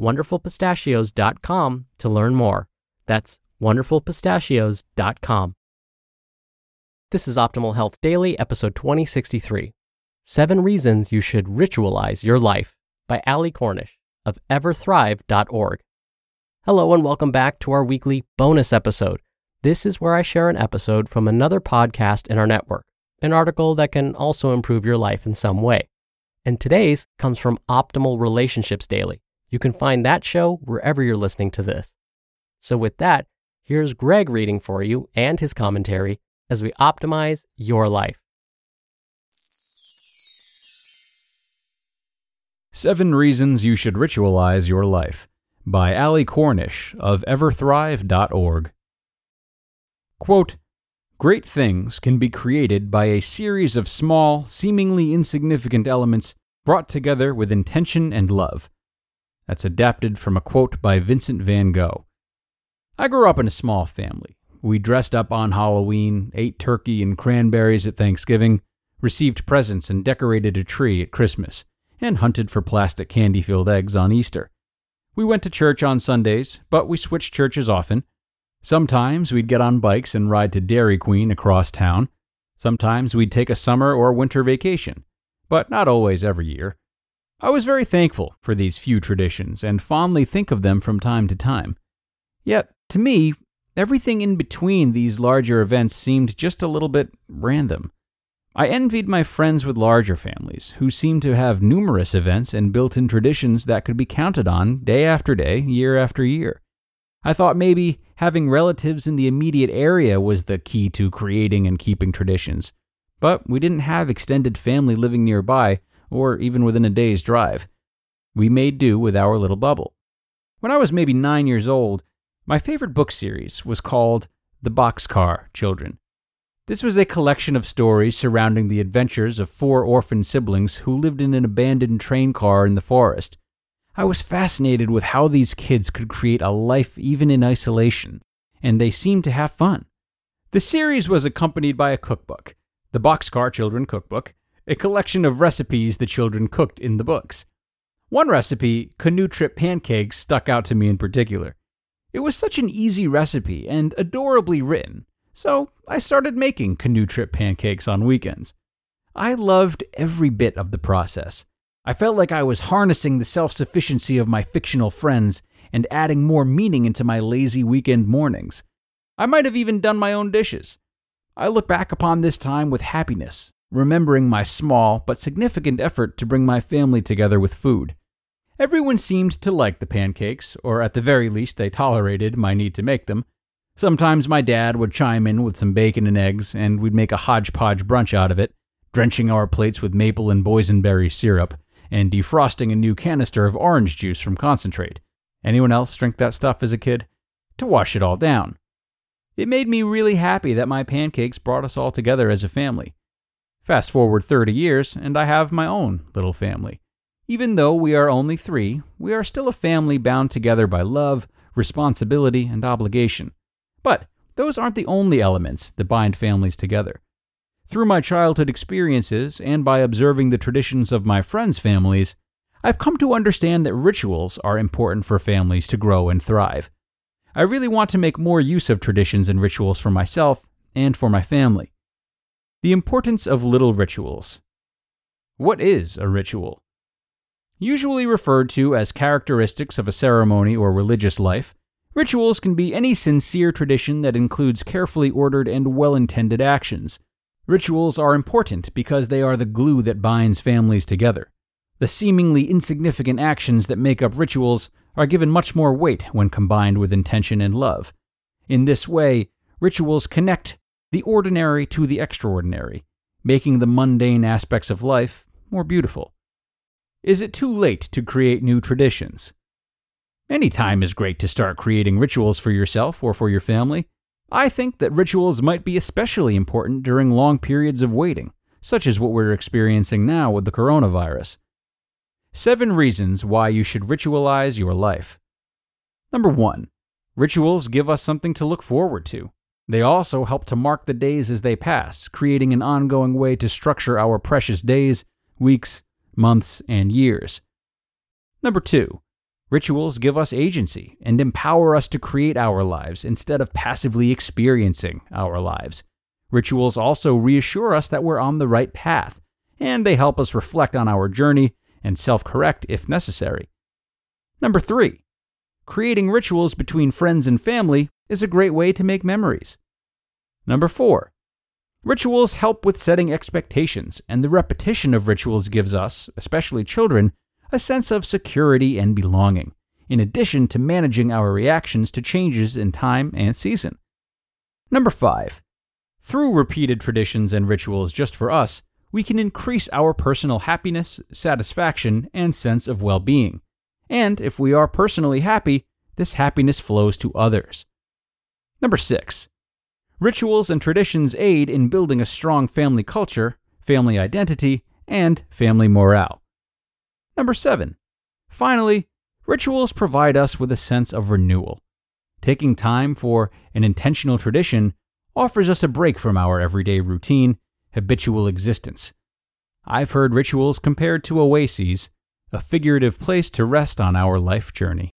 wonderfulpistachios.com to learn more. That's wonderfulpistachios.com. This is Optimal Health Daily, episode 2063 Seven Reasons You Should Ritualize Your Life by Ali Cornish of everthrive.org. Hello, and welcome back to our weekly bonus episode. This is where I share an episode from another podcast in our network, an article that can also improve your life in some way. And today's comes from Optimal Relationships Daily. You can find that show wherever you're listening to this. So, with that, here's Greg reading for you and his commentary as we optimize your life. Seven Reasons You Should Ritualize Your Life by Ali Cornish of everthrive.org. Quote, Great things can be created by a series of small, seemingly insignificant elements brought together with intention and love. That's adapted from a quote by Vincent van Gogh. I grew up in a small family. We dressed up on Halloween, ate turkey and cranberries at Thanksgiving, received presents and decorated a tree at Christmas, and hunted for plastic candy filled eggs on Easter. We went to church on Sundays, but we switched churches often. Sometimes we'd get on bikes and ride to Dairy Queen across town. Sometimes we'd take a summer or winter vacation, but not always every year. I was very thankful for these few traditions and fondly think of them from time to time. Yet, to me, everything in between these larger events seemed just a little bit random. I envied my friends with larger families, who seemed to have numerous events and built in traditions that could be counted on day after day, year after year. I thought maybe having relatives in the immediate area was the key to creating and keeping traditions. But we didn't have extended family living nearby, or even within a day's drive. We made do with our little bubble. When I was maybe nine years old, my favorite book series was called The Boxcar Children. This was a collection of stories surrounding the adventures of four orphan siblings who lived in an abandoned train car in the forest. I was fascinated with how these kids could create a life even in isolation, and they seemed to have fun. The series was accompanied by a cookbook, the Boxcar Children Cookbook, a collection of recipes the children cooked in the books. One recipe, canoe trip pancakes, stuck out to me in particular. It was such an easy recipe and adorably written, so I started making canoe trip pancakes on weekends. I loved every bit of the process. I felt like I was harnessing the self sufficiency of my fictional friends and adding more meaning into my lazy weekend mornings. I might have even done my own dishes. I look back upon this time with happiness, remembering my small but significant effort to bring my family together with food. Everyone seemed to like the pancakes, or at the very least, they tolerated my need to make them. Sometimes my dad would chime in with some bacon and eggs, and we'd make a hodgepodge brunch out of it, drenching our plates with maple and boysenberry syrup, and defrosting a new canister of orange juice from concentrate. Anyone else drink that stuff as a kid? To wash it all down. It made me really happy that my pancakes brought us all together as a family. Fast forward 30 years, and I have my own little family. Even though we are only three, we are still a family bound together by love, responsibility, and obligation. But those aren't the only elements that bind families together. Through my childhood experiences and by observing the traditions of my friends' families, I've come to understand that rituals are important for families to grow and thrive. I really want to make more use of traditions and rituals for myself and for my family. The importance of little rituals. What is a ritual? Usually referred to as characteristics of a ceremony or religious life, Rituals can be any sincere tradition that includes carefully ordered and well intended actions. Rituals are important because they are the glue that binds families together. The seemingly insignificant actions that make up rituals are given much more weight when combined with intention and love. In this way, rituals connect the ordinary to the extraordinary, making the mundane aspects of life more beautiful. Is it too late to create new traditions? Any time is great to start creating rituals for yourself or for your family. I think that rituals might be especially important during long periods of waiting, such as what we're experiencing now with the coronavirus. Seven reasons why you should ritualize your life. Number one, rituals give us something to look forward to. They also help to mark the days as they pass, creating an ongoing way to structure our precious days, weeks, months, and years. Number two, Rituals give us agency and empower us to create our lives instead of passively experiencing our lives. Rituals also reassure us that we're on the right path, and they help us reflect on our journey and self correct if necessary. Number three, creating rituals between friends and family is a great way to make memories. Number four, rituals help with setting expectations, and the repetition of rituals gives us, especially children, a sense of security and belonging, in addition to managing our reactions to changes in time and season. Number 5. Through repeated traditions and rituals just for us, we can increase our personal happiness, satisfaction, and sense of well being. And if we are personally happy, this happiness flows to others. Number 6. Rituals and traditions aid in building a strong family culture, family identity, and family morale. Number seven, finally, rituals provide us with a sense of renewal. Taking time for an intentional tradition offers us a break from our everyday routine, habitual existence. I've heard rituals compared to oases, a figurative place to rest on our life journey.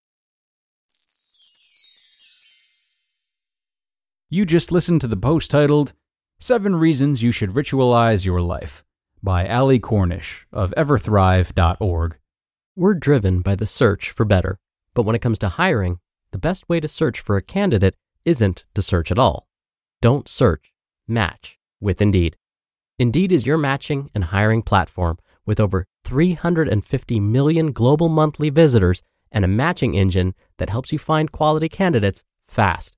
You just listened to the post titled, Seven Reasons You Should Ritualize Your Life by Ali Cornish of everthrive.org. We're driven by the search for better, but when it comes to hiring, the best way to search for a candidate isn't to search at all. Don't search, match with Indeed. Indeed is your matching and hiring platform with over 350 million global monthly visitors and a matching engine that helps you find quality candidates fast.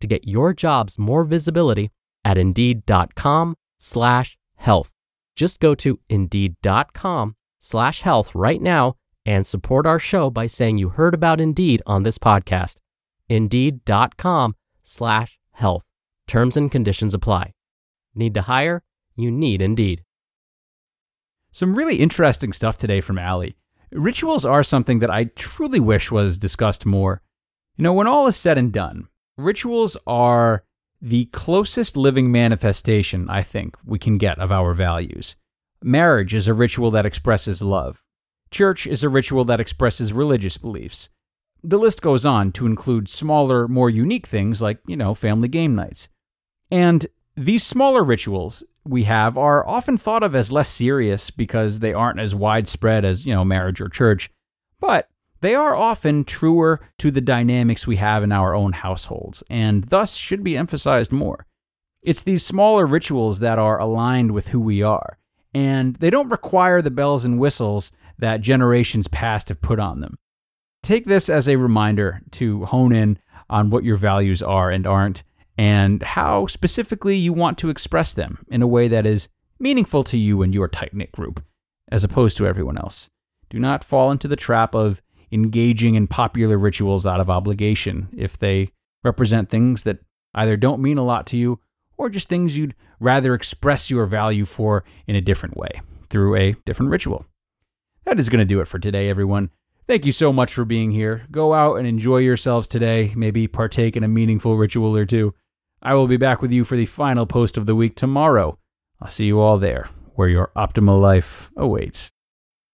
to get your jobs more visibility at indeed.com slash health. Just go to indeed.com slash health right now and support our show by saying you heard about Indeed on this podcast. Indeed.com slash health. Terms and conditions apply. Need to hire? You need Indeed. Some really interesting stuff today from Ali. Rituals are something that I truly wish was discussed more. You know, when all is said and done, rituals are the closest living manifestation, I think, we can get of our values. Marriage is a ritual that expresses love. Church is a ritual that expresses religious beliefs. The list goes on to include smaller, more unique things like, you know, family game nights. And these smaller rituals we have are often thought of as less serious because they aren't as widespread as, you know, marriage or church. But they are often truer to the dynamics we have in our own households, and thus should be emphasized more. It's these smaller rituals that are aligned with who we are, and they don't require the bells and whistles that generations past have put on them. Take this as a reminder to hone in on what your values are and aren't, and how specifically you want to express them in a way that is meaningful to you and your tight knit group, as opposed to everyone else. Do not fall into the trap of engaging in popular rituals out of obligation if they represent things that either don't mean a lot to you or just things you'd rather express your value for in a different way through a different ritual. That is going to do it for today, everyone. Thank you so much for being here. Go out and enjoy yourselves today. Maybe partake in a meaningful ritual or two. I will be back with you for the final post of the week tomorrow. I'll see you all there, where your optimal life awaits.